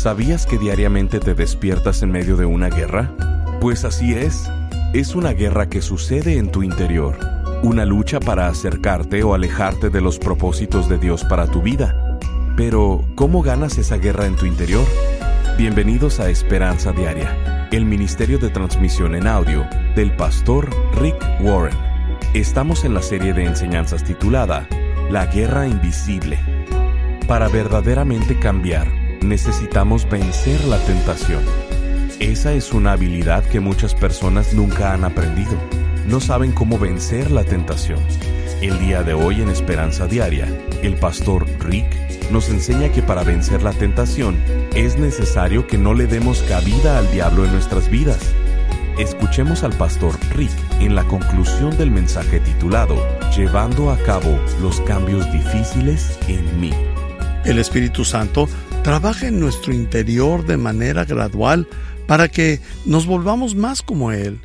¿Sabías que diariamente te despiertas en medio de una guerra? Pues así es. Es una guerra que sucede en tu interior. Una lucha para acercarte o alejarte de los propósitos de Dios para tu vida. Pero, ¿cómo ganas esa guerra en tu interior? Bienvenidos a Esperanza Diaria, el Ministerio de Transmisión en Audio del pastor Rick Warren. Estamos en la serie de enseñanzas titulada La Guerra Invisible. Para verdaderamente cambiar, necesitamos vencer la tentación. Esa es una habilidad que muchas personas nunca han aprendido. No saben cómo vencer la tentación. El día de hoy en Esperanza Diaria, el pastor Rick nos enseña que para vencer la tentación es necesario que no le demos cabida al diablo en nuestras vidas. Escuchemos al pastor Rick en la conclusión del mensaje titulado Llevando a cabo los cambios difíciles en mí. El Espíritu Santo trabaja en nuestro interior de manera gradual para que nos volvamos más como Él.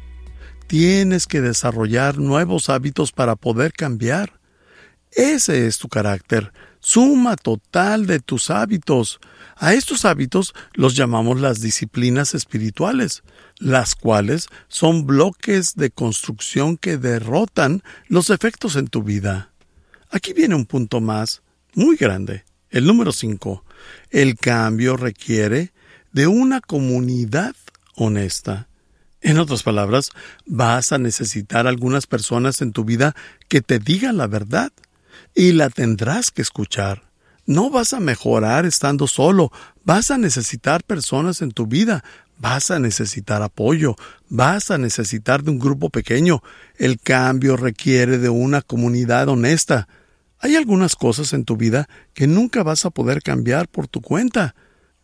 Tienes que desarrollar nuevos hábitos para poder cambiar. Ese es tu carácter, suma total de tus hábitos. A estos hábitos los llamamos las disciplinas espirituales, las cuales son bloques de construcción que derrotan los efectos en tu vida. Aquí viene un punto más, muy grande. El número 5. El cambio requiere de una comunidad honesta. En otras palabras, vas a necesitar algunas personas en tu vida que te digan la verdad y la tendrás que escuchar. No vas a mejorar estando solo, vas a necesitar personas en tu vida, vas a necesitar apoyo, vas a necesitar de un grupo pequeño. El cambio requiere de una comunidad honesta. Hay algunas cosas en tu vida que nunca vas a poder cambiar por tu cuenta.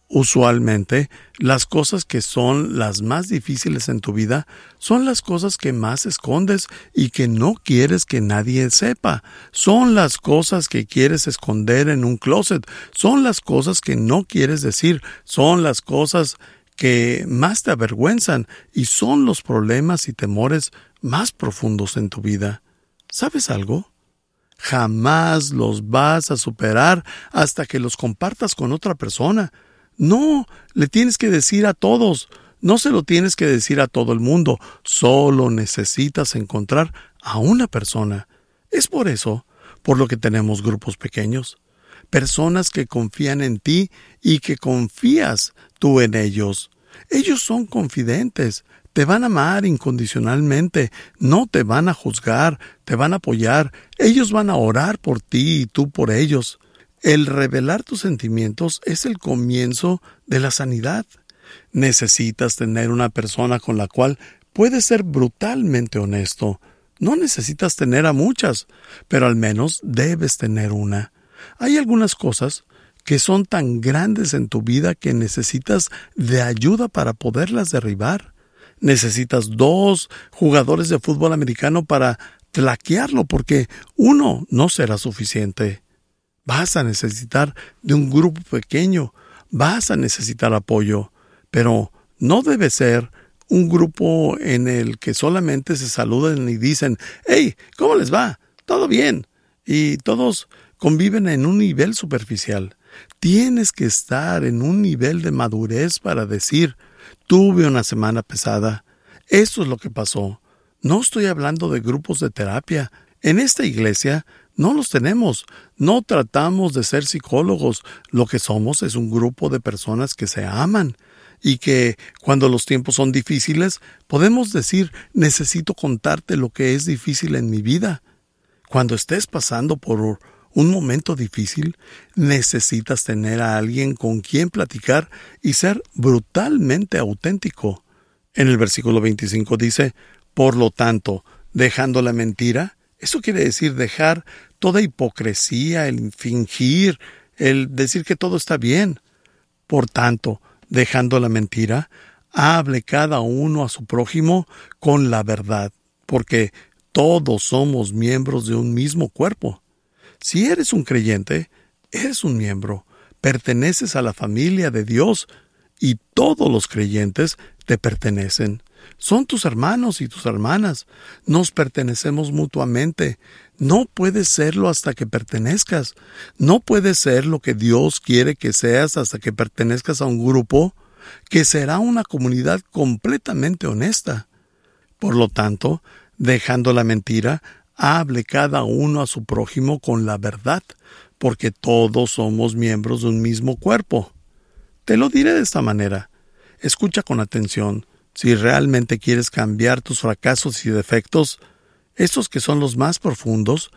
Usualmente, las cosas que son las más difíciles en tu vida son las cosas que más escondes y que no quieres que nadie sepa. Son las cosas que quieres esconder en un closet. Son las cosas que no quieres decir. Son las cosas que más te avergüenzan y son los problemas y temores más profundos en tu vida. ¿Sabes algo? Jamás los vas a superar hasta que los compartas con otra persona. No, le tienes que decir a todos. No se lo tienes que decir a todo el mundo. Solo necesitas encontrar a una persona. Es por eso, por lo que tenemos grupos pequeños. Personas que confían en ti y que confías tú en ellos. Ellos son confidentes, te van a amar incondicionalmente, no te van a juzgar, te van a apoyar, ellos van a orar por ti y tú por ellos. El revelar tus sentimientos es el comienzo de la sanidad. Necesitas tener una persona con la cual puedes ser brutalmente honesto. No necesitas tener a muchas, pero al menos debes tener una. Hay algunas cosas que son tan grandes en tu vida que necesitas de ayuda para poderlas derribar necesitas dos jugadores de fútbol americano para tlaquearlo porque uno no será suficiente. Vas a necesitar de un grupo pequeño, vas a necesitar apoyo, pero no debe ser un grupo en el que solamente se saluden y dicen, hey, ¿cómo les va? ¿Todo bien? Y todos conviven en un nivel superficial. Tienes que estar en un nivel de madurez para decir, Tuve una semana pesada. Eso es lo que pasó. No estoy hablando de grupos de terapia. En esta iglesia no los tenemos. No tratamos de ser psicólogos. Lo que somos es un grupo de personas que se aman y que cuando los tiempos son difíciles podemos decir necesito contarte lo que es difícil en mi vida. Cuando estés pasando por un momento difícil, necesitas tener a alguien con quien platicar y ser brutalmente auténtico. En el versículo 25 dice, por lo tanto, dejando la mentira, eso quiere decir dejar toda hipocresía, el fingir, el decir que todo está bien. Por tanto, dejando la mentira, hable cada uno a su prójimo con la verdad, porque todos somos miembros de un mismo cuerpo. Si eres un creyente, eres un miembro, perteneces a la familia de Dios y todos los creyentes te pertenecen. Son tus hermanos y tus hermanas. Nos pertenecemos mutuamente. No puedes serlo hasta que pertenezcas. No puedes ser lo que Dios quiere que seas hasta que pertenezcas a un grupo que será una comunidad completamente honesta. Por lo tanto, dejando la mentira, hable cada uno a su prójimo con la verdad, porque todos somos miembros de un mismo cuerpo. Te lo diré de esta manera. Escucha con atención. Si realmente quieres cambiar tus fracasos y defectos, estos que son los más profundos,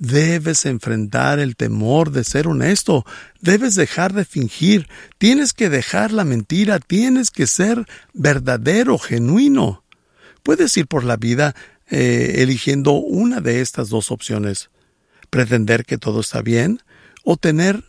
debes enfrentar el temor de ser honesto, debes dejar de fingir, tienes que dejar la mentira, tienes que ser verdadero, genuino. Puedes ir por la vida eh, eligiendo una de estas dos opciones, pretender que todo está bien o tener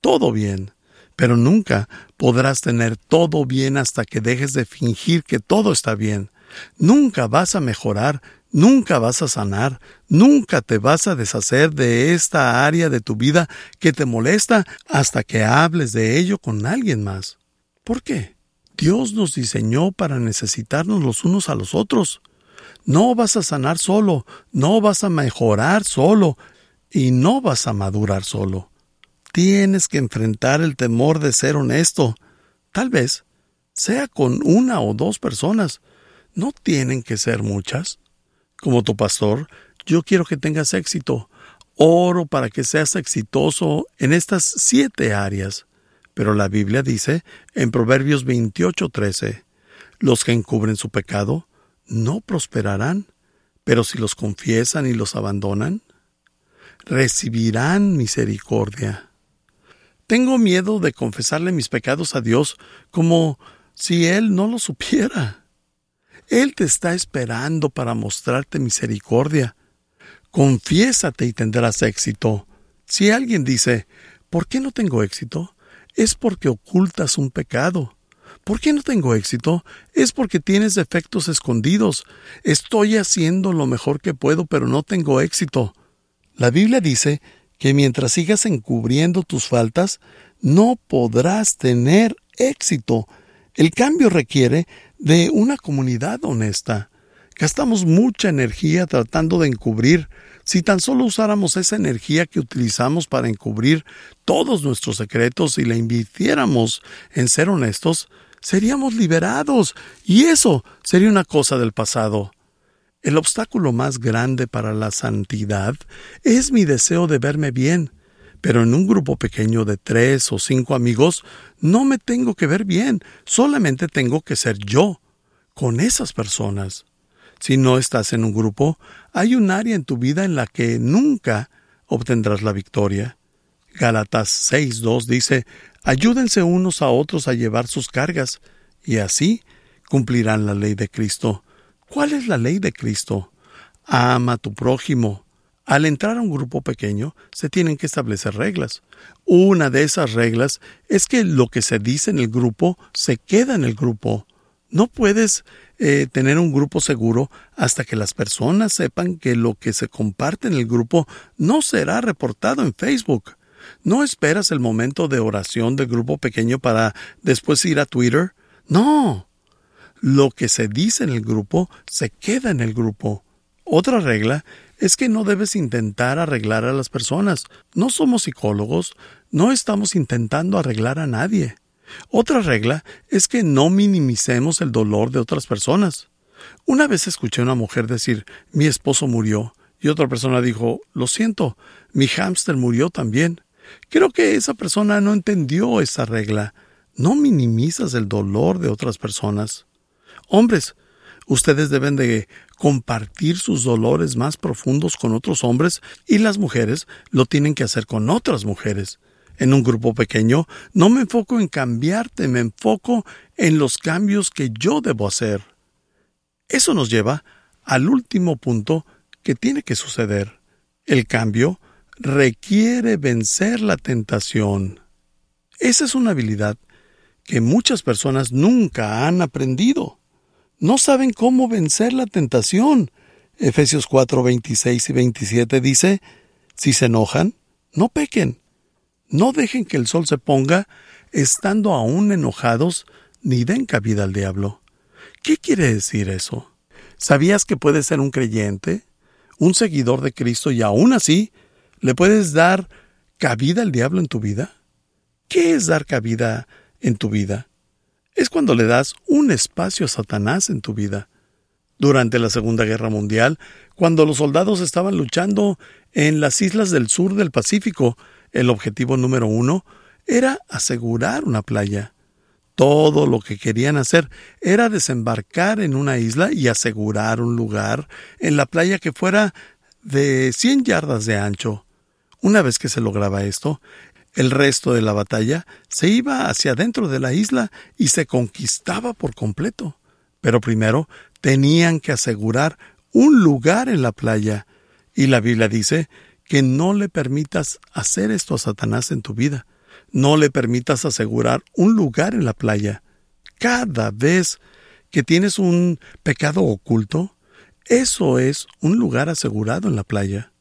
todo bien pero nunca podrás tener todo bien hasta que dejes de fingir que todo está bien. Nunca vas a mejorar, nunca vas a sanar, nunca te vas a deshacer de esta área de tu vida que te molesta hasta que hables de ello con alguien más. ¿Por qué? Dios nos diseñó para necesitarnos los unos a los otros. No vas a sanar solo, no vas a mejorar solo, y no vas a madurar solo. Tienes que enfrentar el temor de ser honesto. Tal vez sea con una o dos personas. No tienen que ser muchas. Como tu pastor, yo quiero que tengas éxito. Oro para que seas exitoso en estas siete áreas. Pero la Biblia dice en Proverbios 28:13, los que encubren su pecado no prosperarán, pero si los confiesan y los abandonan, recibirán misericordia. Tengo miedo de confesarle mis pecados a Dios como si Él no lo supiera. Él te está esperando para mostrarte misericordia. Confiésate y tendrás éxito. Si alguien dice, ¿por qué no tengo éxito? Es porque ocultas un pecado. ¿Por qué no tengo éxito? Es porque tienes defectos escondidos. Estoy haciendo lo mejor que puedo, pero no tengo éxito. La Biblia dice que mientras sigas encubriendo tus faltas, no podrás tener éxito. El cambio requiere de una comunidad honesta. Gastamos mucha energía tratando de encubrir. Si tan solo usáramos esa energía que utilizamos para encubrir todos nuestros secretos y la invirtiéramos en ser honestos, seríamos liberados. Y eso sería una cosa del pasado. El obstáculo más grande para la santidad es mi deseo de verme bien, pero en un grupo pequeño de tres o cinco amigos no me tengo que ver bien, solamente tengo que ser yo, con esas personas. Si no estás en un grupo, hay un área en tu vida en la que nunca obtendrás la victoria. Gálatas 6.2 dice, ayúdense unos a otros a llevar sus cargas, y así cumplirán la ley de Cristo. ¿Cuál es la ley de Cristo? Ama a tu prójimo. Al entrar a un grupo pequeño se tienen que establecer reglas. Una de esas reglas es que lo que se dice en el grupo se queda en el grupo. No puedes eh, tener un grupo seguro hasta que las personas sepan que lo que se comparte en el grupo no será reportado en Facebook. No esperas el momento de oración del grupo pequeño para después ir a Twitter. No, lo que se dice en el grupo se queda en el grupo. Otra regla es que no debes intentar arreglar a las personas. No somos psicólogos, no estamos intentando arreglar a nadie. Otra regla es que no minimicemos el dolor de otras personas. Una vez escuché a una mujer decir mi esposo murió y otra persona dijo lo siento, mi hámster murió también. Creo que esa persona no entendió esa regla. No minimizas el dolor de otras personas. Hombres, ustedes deben de compartir sus dolores más profundos con otros hombres y las mujeres lo tienen que hacer con otras mujeres. En un grupo pequeño no me enfoco en cambiarte, me enfoco en los cambios que yo debo hacer. Eso nos lleva al último punto que tiene que suceder. El cambio requiere vencer la tentación. Esa es una habilidad que muchas personas nunca han aprendido no saben cómo vencer la tentación. Efesios 4, 26 y 27 dice, si se enojan, no pequen. No dejen que el sol se ponga estando aún enojados, ni den cabida al diablo. ¿Qué quiere decir eso? ¿Sabías que puedes ser un creyente, un seguidor de Cristo y aún así le puedes dar cabida al diablo en tu vida? ¿Qué es dar cabida en tu vida? Es cuando le das un espacio a Satanás en tu vida. Durante la Segunda Guerra Mundial, cuando los soldados estaban luchando en las islas del sur del Pacífico, el objetivo número uno era asegurar una playa. Todo lo que querían hacer era desembarcar en una isla y asegurar un lugar en la playa que fuera de 100 yardas de ancho. Una vez que se lograba esto, el resto de la batalla se iba hacia dentro de la isla y se conquistaba por completo. Pero primero tenían que asegurar un lugar en la playa. Y la Biblia dice que no le permitas hacer esto a Satanás en tu vida. No le permitas asegurar un lugar en la playa. Cada vez que tienes un pecado oculto, eso es un lugar asegurado en la playa.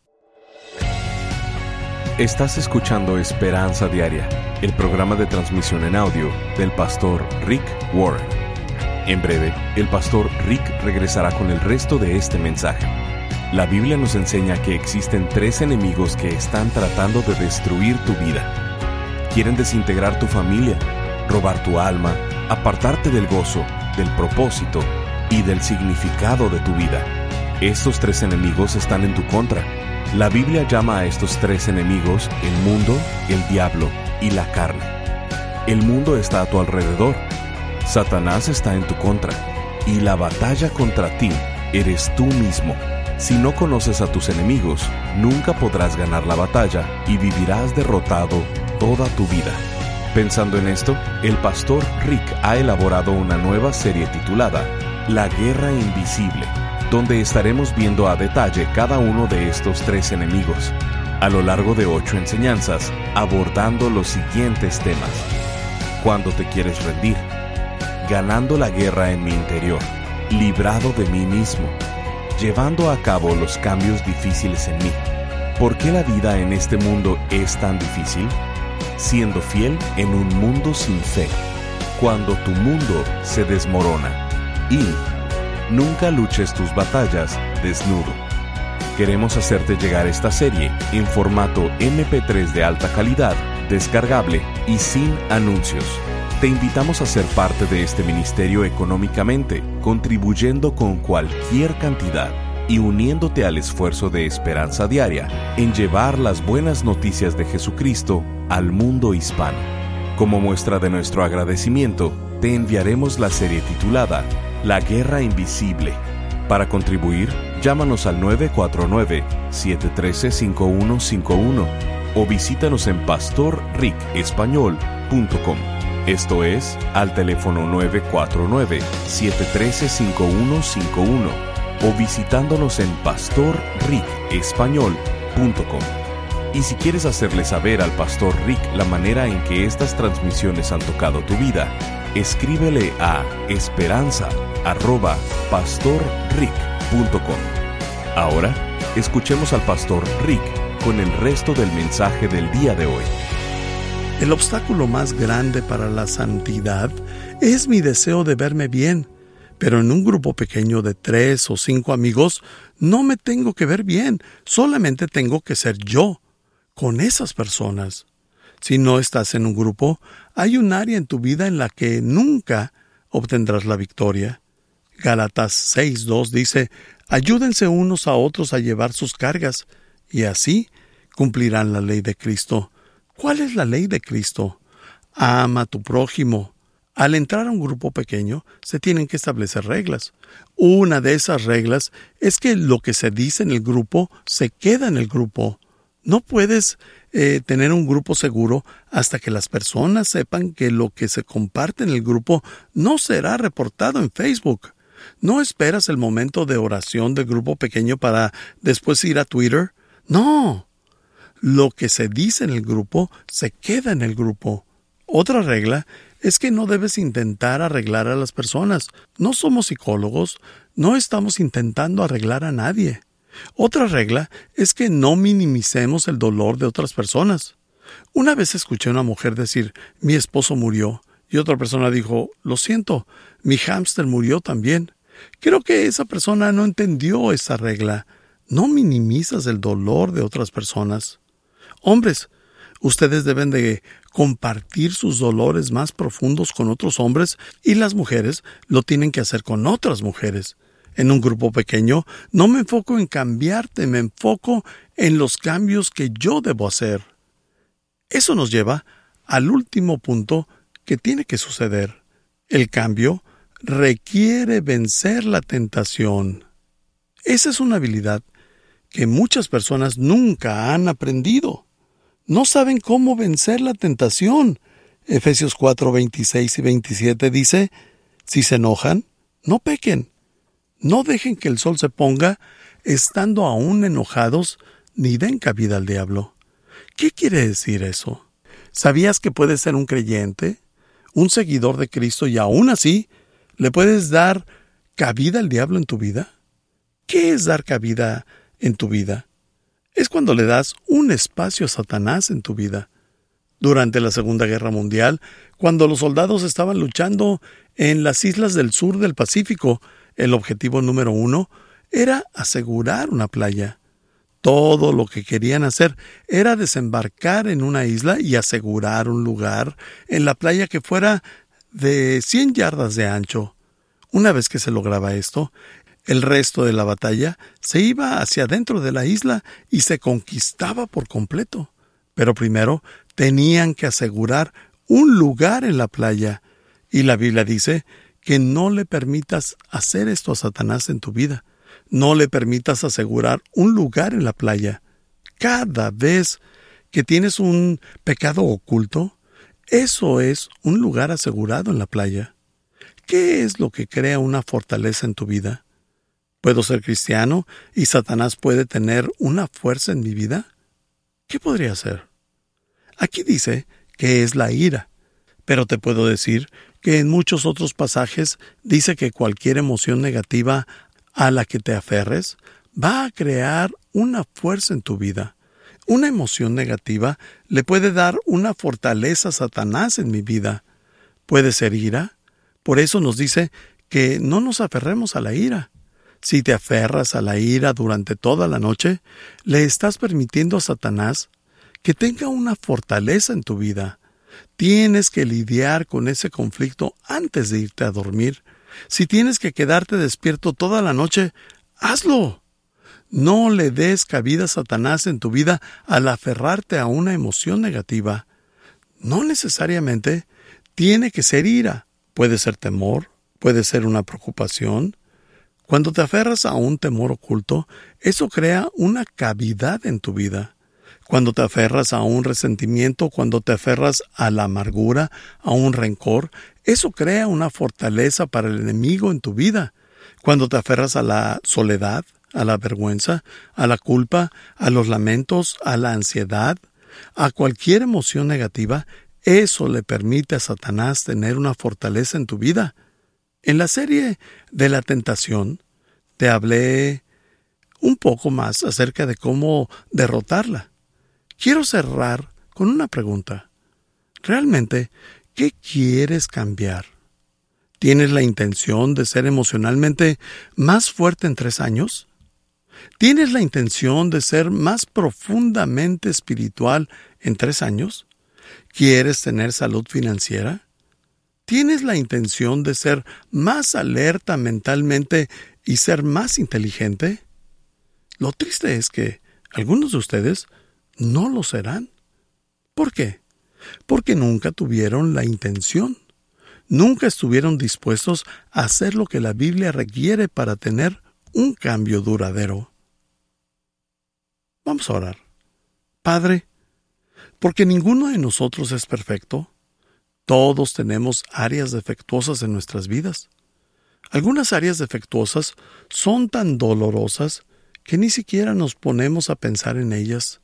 Estás escuchando Esperanza Diaria, el programa de transmisión en audio del pastor Rick Warren. En breve, el pastor Rick regresará con el resto de este mensaje. La Biblia nos enseña que existen tres enemigos que están tratando de destruir tu vida Quieren desintegrar tu familia, robar tu alma, apartarte del gozo, del propósito y del significado de tu vida. Estos tres enemigos están en tu contra. La Biblia llama a estos tres enemigos el mundo, el diablo y la carne. El mundo está a tu alrededor. Satanás está en tu contra. Y la batalla contra ti eres tú mismo. Si no conoces a tus enemigos, nunca podrás ganar la batalla y vivirás derrotado toda tu vida. Pensando en esto, el pastor Rick ha elaborado una nueva serie titulada La Guerra Invisible, donde estaremos viendo a detalle cada uno de estos tres enemigos, a lo largo de ocho enseñanzas, abordando los siguientes temas. Cuando te quieres rendir, ganando la guerra en mi interior, librado de mí mismo, llevando a cabo los cambios difíciles en mí. ¿Por qué la vida en este mundo es tan difícil? siendo fiel en un mundo sin fe, cuando tu mundo se desmorona. Y nunca luches tus batallas desnudo. Queremos hacerte llegar esta serie en formato MP3 de alta calidad, descargable y sin anuncios. Te invitamos a ser parte de este ministerio económicamente, contribuyendo con cualquier cantidad y uniéndote al esfuerzo de esperanza diaria en llevar las buenas noticias de Jesucristo al mundo hispano. Como muestra de nuestro agradecimiento, te enviaremos la serie titulada La Guerra Invisible. Para contribuir, llámanos al 949-713-5151 o visítanos en pastorricespañol.com. Esto es al teléfono 949-713-5151 o visitándonos en pastorricespañol.com. Y si quieres hacerle saber al pastor Rick la manera en que estas transmisiones han tocado tu vida, escríbele a esperanza@pastorrick.com. Ahora, escuchemos al pastor Rick con el resto del mensaje del día de hoy. El obstáculo más grande para la santidad es mi deseo de verme bien pero en un grupo pequeño de tres o cinco amigos no me tengo que ver bien, solamente tengo que ser yo, con esas personas. Si no estás en un grupo, hay un área en tu vida en la que nunca obtendrás la victoria. Gálatas 6.2 dice, ayúdense unos a otros a llevar sus cargas, y así cumplirán la ley de Cristo. ¿Cuál es la ley de Cristo? Ama a tu prójimo al entrar a un grupo pequeño se tienen que establecer reglas. Una de esas reglas es que lo que se dice en el grupo se queda en el grupo. No puedes eh, tener un grupo seguro hasta que las personas sepan que lo que se comparte en el grupo no será reportado en Facebook. No esperas el momento de oración del grupo pequeño para después ir a Twitter. No. Lo que se dice en el grupo se queda en el grupo. Otra regla es que no debes intentar arreglar a las personas. No somos psicólogos, no estamos intentando arreglar a nadie. Otra regla es que no minimicemos el dolor de otras personas. Una vez escuché a una mujer decir mi esposo murió y otra persona dijo lo siento, mi hámster murió también. Creo que esa persona no entendió esa regla. No minimizas el dolor de otras personas. Hombres, ustedes deben de compartir sus dolores más profundos con otros hombres y las mujeres lo tienen que hacer con otras mujeres. En un grupo pequeño no me enfoco en cambiarte, me enfoco en los cambios que yo debo hacer. Eso nos lleva al último punto que tiene que suceder. El cambio requiere vencer la tentación. Esa es una habilidad que muchas personas nunca han aprendido. No saben cómo vencer la tentación. Efesios 4, 26 y 27 dice, si se enojan, no pequen. No dejen que el sol se ponga estando aún enojados, ni den cabida al diablo. ¿Qué quiere decir eso? ¿Sabías que puedes ser un creyente, un seguidor de Cristo y aún así le puedes dar cabida al diablo en tu vida? ¿Qué es dar cabida en tu vida? Es cuando le das un espacio a Satanás en tu vida. Durante la Segunda Guerra Mundial, cuando los soldados estaban luchando en las islas del sur del Pacífico, el objetivo número uno era asegurar una playa. Todo lo que querían hacer era desembarcar en una isla y asegurar un lugar en la playa que fuera de cien yardas de ancho. Una vez que se lograba esto, el resto de la batalla se iba hacia dentro de la isla y se conquistaba por completo. Pero primero tenían que asegurar un lugar en la playa. Y la Biblia dice que no le permitas hacer esto a Satanás en tu vida. No le permitas asegurar un lugar en la playa. Cada vez que tienes un pecado oculto, eso es un lugar asegurado en la playa. ¿Qué es lo que crea una fortaleza en tu vida? ¿Puedo ser cristiano y Satanás puede tener una fuerza en mi vida? ¿Qué podría ser? Aquí dice que es la ira, pero te puedo decir que en muchos otros pasajes dice que cualquier emoción negativa a la que te aferres va a crear una fuerza en tu vida. Una emoción negativa le puede dar una fortaleza a Satanás en mi vida. Puede ser ira. Por eso nos dice que no nos aferremos a la ira. Si te aferras a la ira durante toda la noche, le estás permitiendo a Satanás que tenga una fortaleza en tu vida. Tienes que lidiar con ese conflicto antes de irte a dormir. Si tienes que quedarte despierto toda la noche, hazlo. No le des cabida a Satanás en tu vida al aferrarte a una emoción negativa. No necesariamente tiene que ser ira. Puede ser temor, puede ser una preocupación. Cuando te aferras a un temor oculto, eso crea una cavidad en tu vida. Cuando te aferras a un resentimiento, cuando te aferras a la amargura, a un rencor, eso crea una fortaleza para el enemigo en tu vida. Cuando te aferras a la soledad, a la vergüenza, a la culpa, a los lamentos, a la ansiedad, a cualquier emoción negativa, eso le permite a Satanás tener una fortaleza en tu vida. En la serie de la tentación te hablé un poco más acerca de cómo derrotarla. Quiero cerrar con una pregunta. ¿Realmente ¿Qué quieres cambiar? ¿Tienes la intención de ser emocionalmente más fuerte en tres años? ¿Tienes la intención de ser más profundamente espiritual en tres años? ¿Quieres tener salud financiera? ¿Tienes la intención de ser más alerta mentalmente y ser más inteligente? Lo triste es que algunos de ustedes no lo serán. ¿Por qué? porque nunca tuvieron la intención, nunca estuvieron dispuestos a hacer lo que la Biblia requiere para tener un cambio duradero. Vamos a orar. Padre, porque ninguno de nosotros es perfecto, todos tenemos áreas defectuosas en nuestras vidas. Algunas áreas defectuosas son tan dolorosas que ni siquiera nos ponemos a pensar en ellas.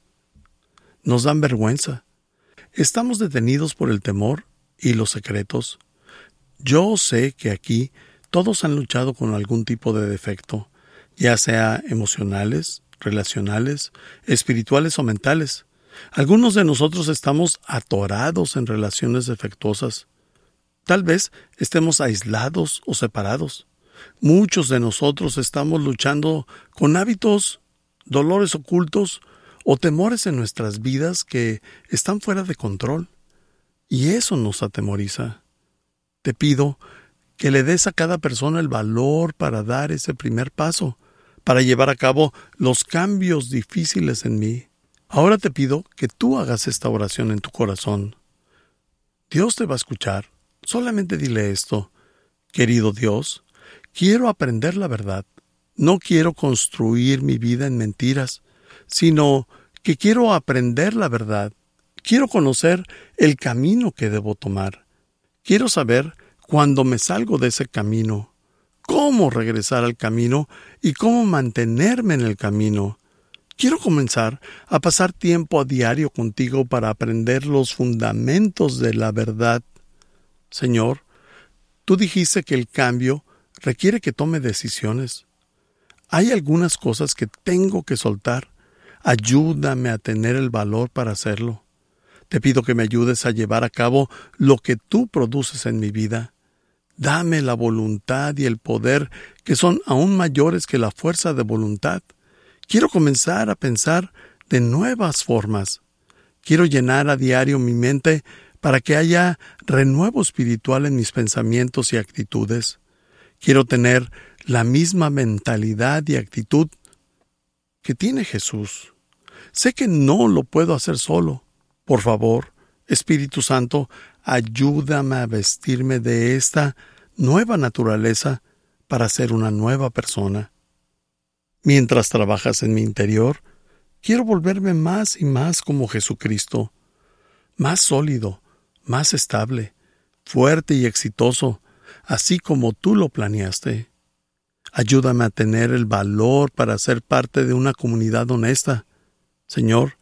Nos dan vergüenza, Estamos detenidos por el temor y los secretos. Yo sé que aquí todos han luchado con algún tipo de defecto, ya sea emocionales, relacionales, espirituales o mentales. Algunos de nosotros estamos atorados en relaciones defectuosas. Tal vez estemos aislados o separados. Muchos de nosotros estamos luchando con hábitos dolores ocultos o temores en nuestras vidas que están fuera de control. Y eso nos atemoriza. Te pido que le des a cada persona el valor para dar ese primer paso, para llevar a cabo los cambios difíciles en mí. Ahora te pido que tú hagas esta oración en tu corazón. Dios te va a escuchar. Solamente dile esto. Querido Dios, quiero aprender la verdad. No quiero construir mi vida en mentiras, sino que quiero aprender la verdad. Quiero conocer el camino que debo tomar. Quiero saber cuando me salgo de ese camino, cómo regresar al camino y cómo mantenerme en el camino. Quiero comenzar a pasar tiempo a diario contigo para aprender los fundamentos de la verdad. Señor, tú dijiste que el cambio requiere que tome decisiones. Hay algunas cosas que tengo que soltar. Ayúdame a tener el valor para hacerlo. Te pido que me ayudes a llevar a cabo lo que tú produces en mi vida. Dame la voluntad y el poder que son aún mayores que la fuerza de voluntad. Quiero comenzar a pensar de nuevas formas. Quiero llenar a diario mi mente para que haya renuevo espiritual en mis pensamientos y actitudes. Quiero tener la misma mentalidad y actitud que tiene Jesús. Sé que no lo puedo hacer solo. Por favor, Espíritu Santo, ayúdame a vestirme de esta nueva naturaleza para ser una nueva persona. Mientras trabajas en mi interior, quiero volverme más y más como Jesucristo, más sólido, más estable, fuerte y exitoso, así como tú lo planeaste. Ayúdame a tener el valor para ser parte de una comunidad honesta. Señor,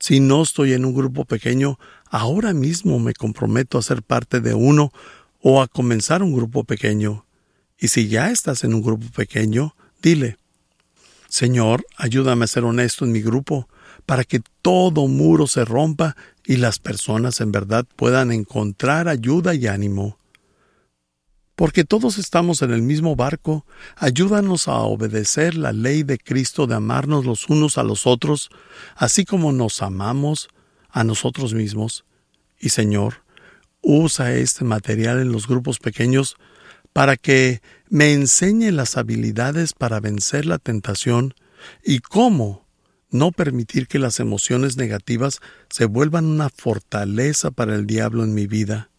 si no estoy en un grupo pequeño, ahora mismo me comprometo a ser parte de uno o a comenzar un grupo pequeño. Y si ya estás en un grupo pequeño, dile, Señor, ayúdame a ser honesto en mi grupo, para que todo muro se rompa y las personas en verdad puedan encontrar ayuda y ánimo. Porque todos estamos en el mismo barco, ayúdanos a obedecer la ley de Cristo de amarnos los unos a los otros, así como nos amamos a nosotros mismos. Y Señor, usa este material en los grupos pequeños para que me enseñe las habilidades para vencer la tentación y cómo no permitir que las emociones negativas se vuelvan una fortaleza para el diablo en mi vida.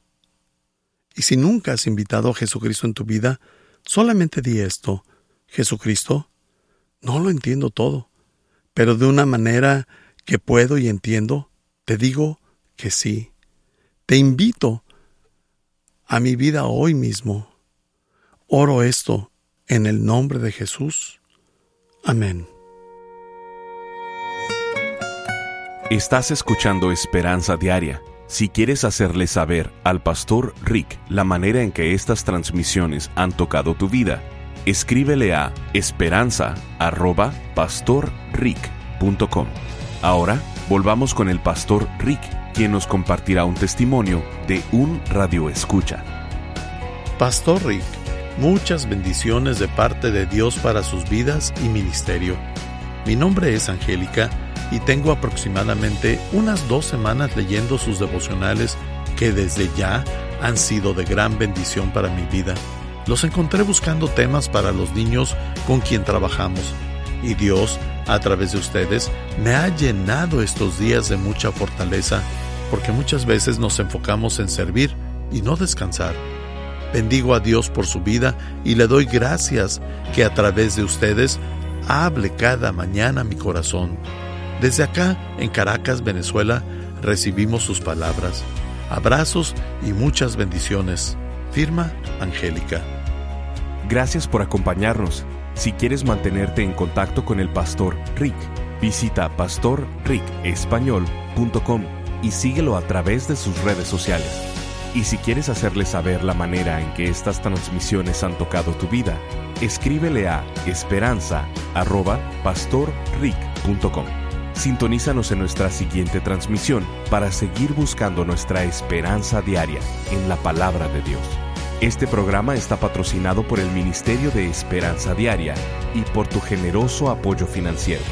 Y si nunca has invitado a Jesucristo en tu vida, solamente di esto, Jesucristo, no lo entiendo todo, pero de una manera que puedo y entiendo, te digo que sí. Te invito a mi vida hoy mismo. Oro esto en el nombre de Jesús. Amén. Estás escuchando Esperanza Diaria si quieres hacerle saber al pastor Rick la manera en que estas transmisiones han tocado tu vida, escríbele a esperanza.pastorrick.com. Ahora volvamos con el pastor Rick, quien nos compartirá un testimonio de un radio escucha. Pastor Rick, muchas bendiciones de parte de Dios para sus vidas y ministerio. Mi nombre es Angélica y tengo aproximadamente unas dos semanas leyendo sus devocionales que desde ya han sido de gran bendición para mi vida. Los encontré buscando temas para los niños con quien trabajamos y Dios, a través de ustedes, me ha llenado estos días de mucha fortaleza porque muchas veces nos enfocamos en servir y no descansar. Bendigo a Dios por su vida y le doy gracias que a través de ustedes hable cada mañana mi corazón. Desde acá, en Caracas, Venezuela, recibimos sus palabras. Abrazos y muchas bendiciones. Firma Angélica. Gracias por acompañarnos. Si quieres mantenerte en contacto con el pastor Rick, visita pastorricespañol.com y síguelo a través de sus redes sociales. Y si quieres hacerle saber la manera en que estas transmisiones han tocado tu vida, escríbele a esperanza.pastorrick.com. Sintonízanos en nuestra siguiente transmisión para seguir buscando nuestra esperanza diaria en la palabra de Dios. Este programa está patrocinado por el Ministerio de Esperanza Diaria y por tu generoso apoyo financiero.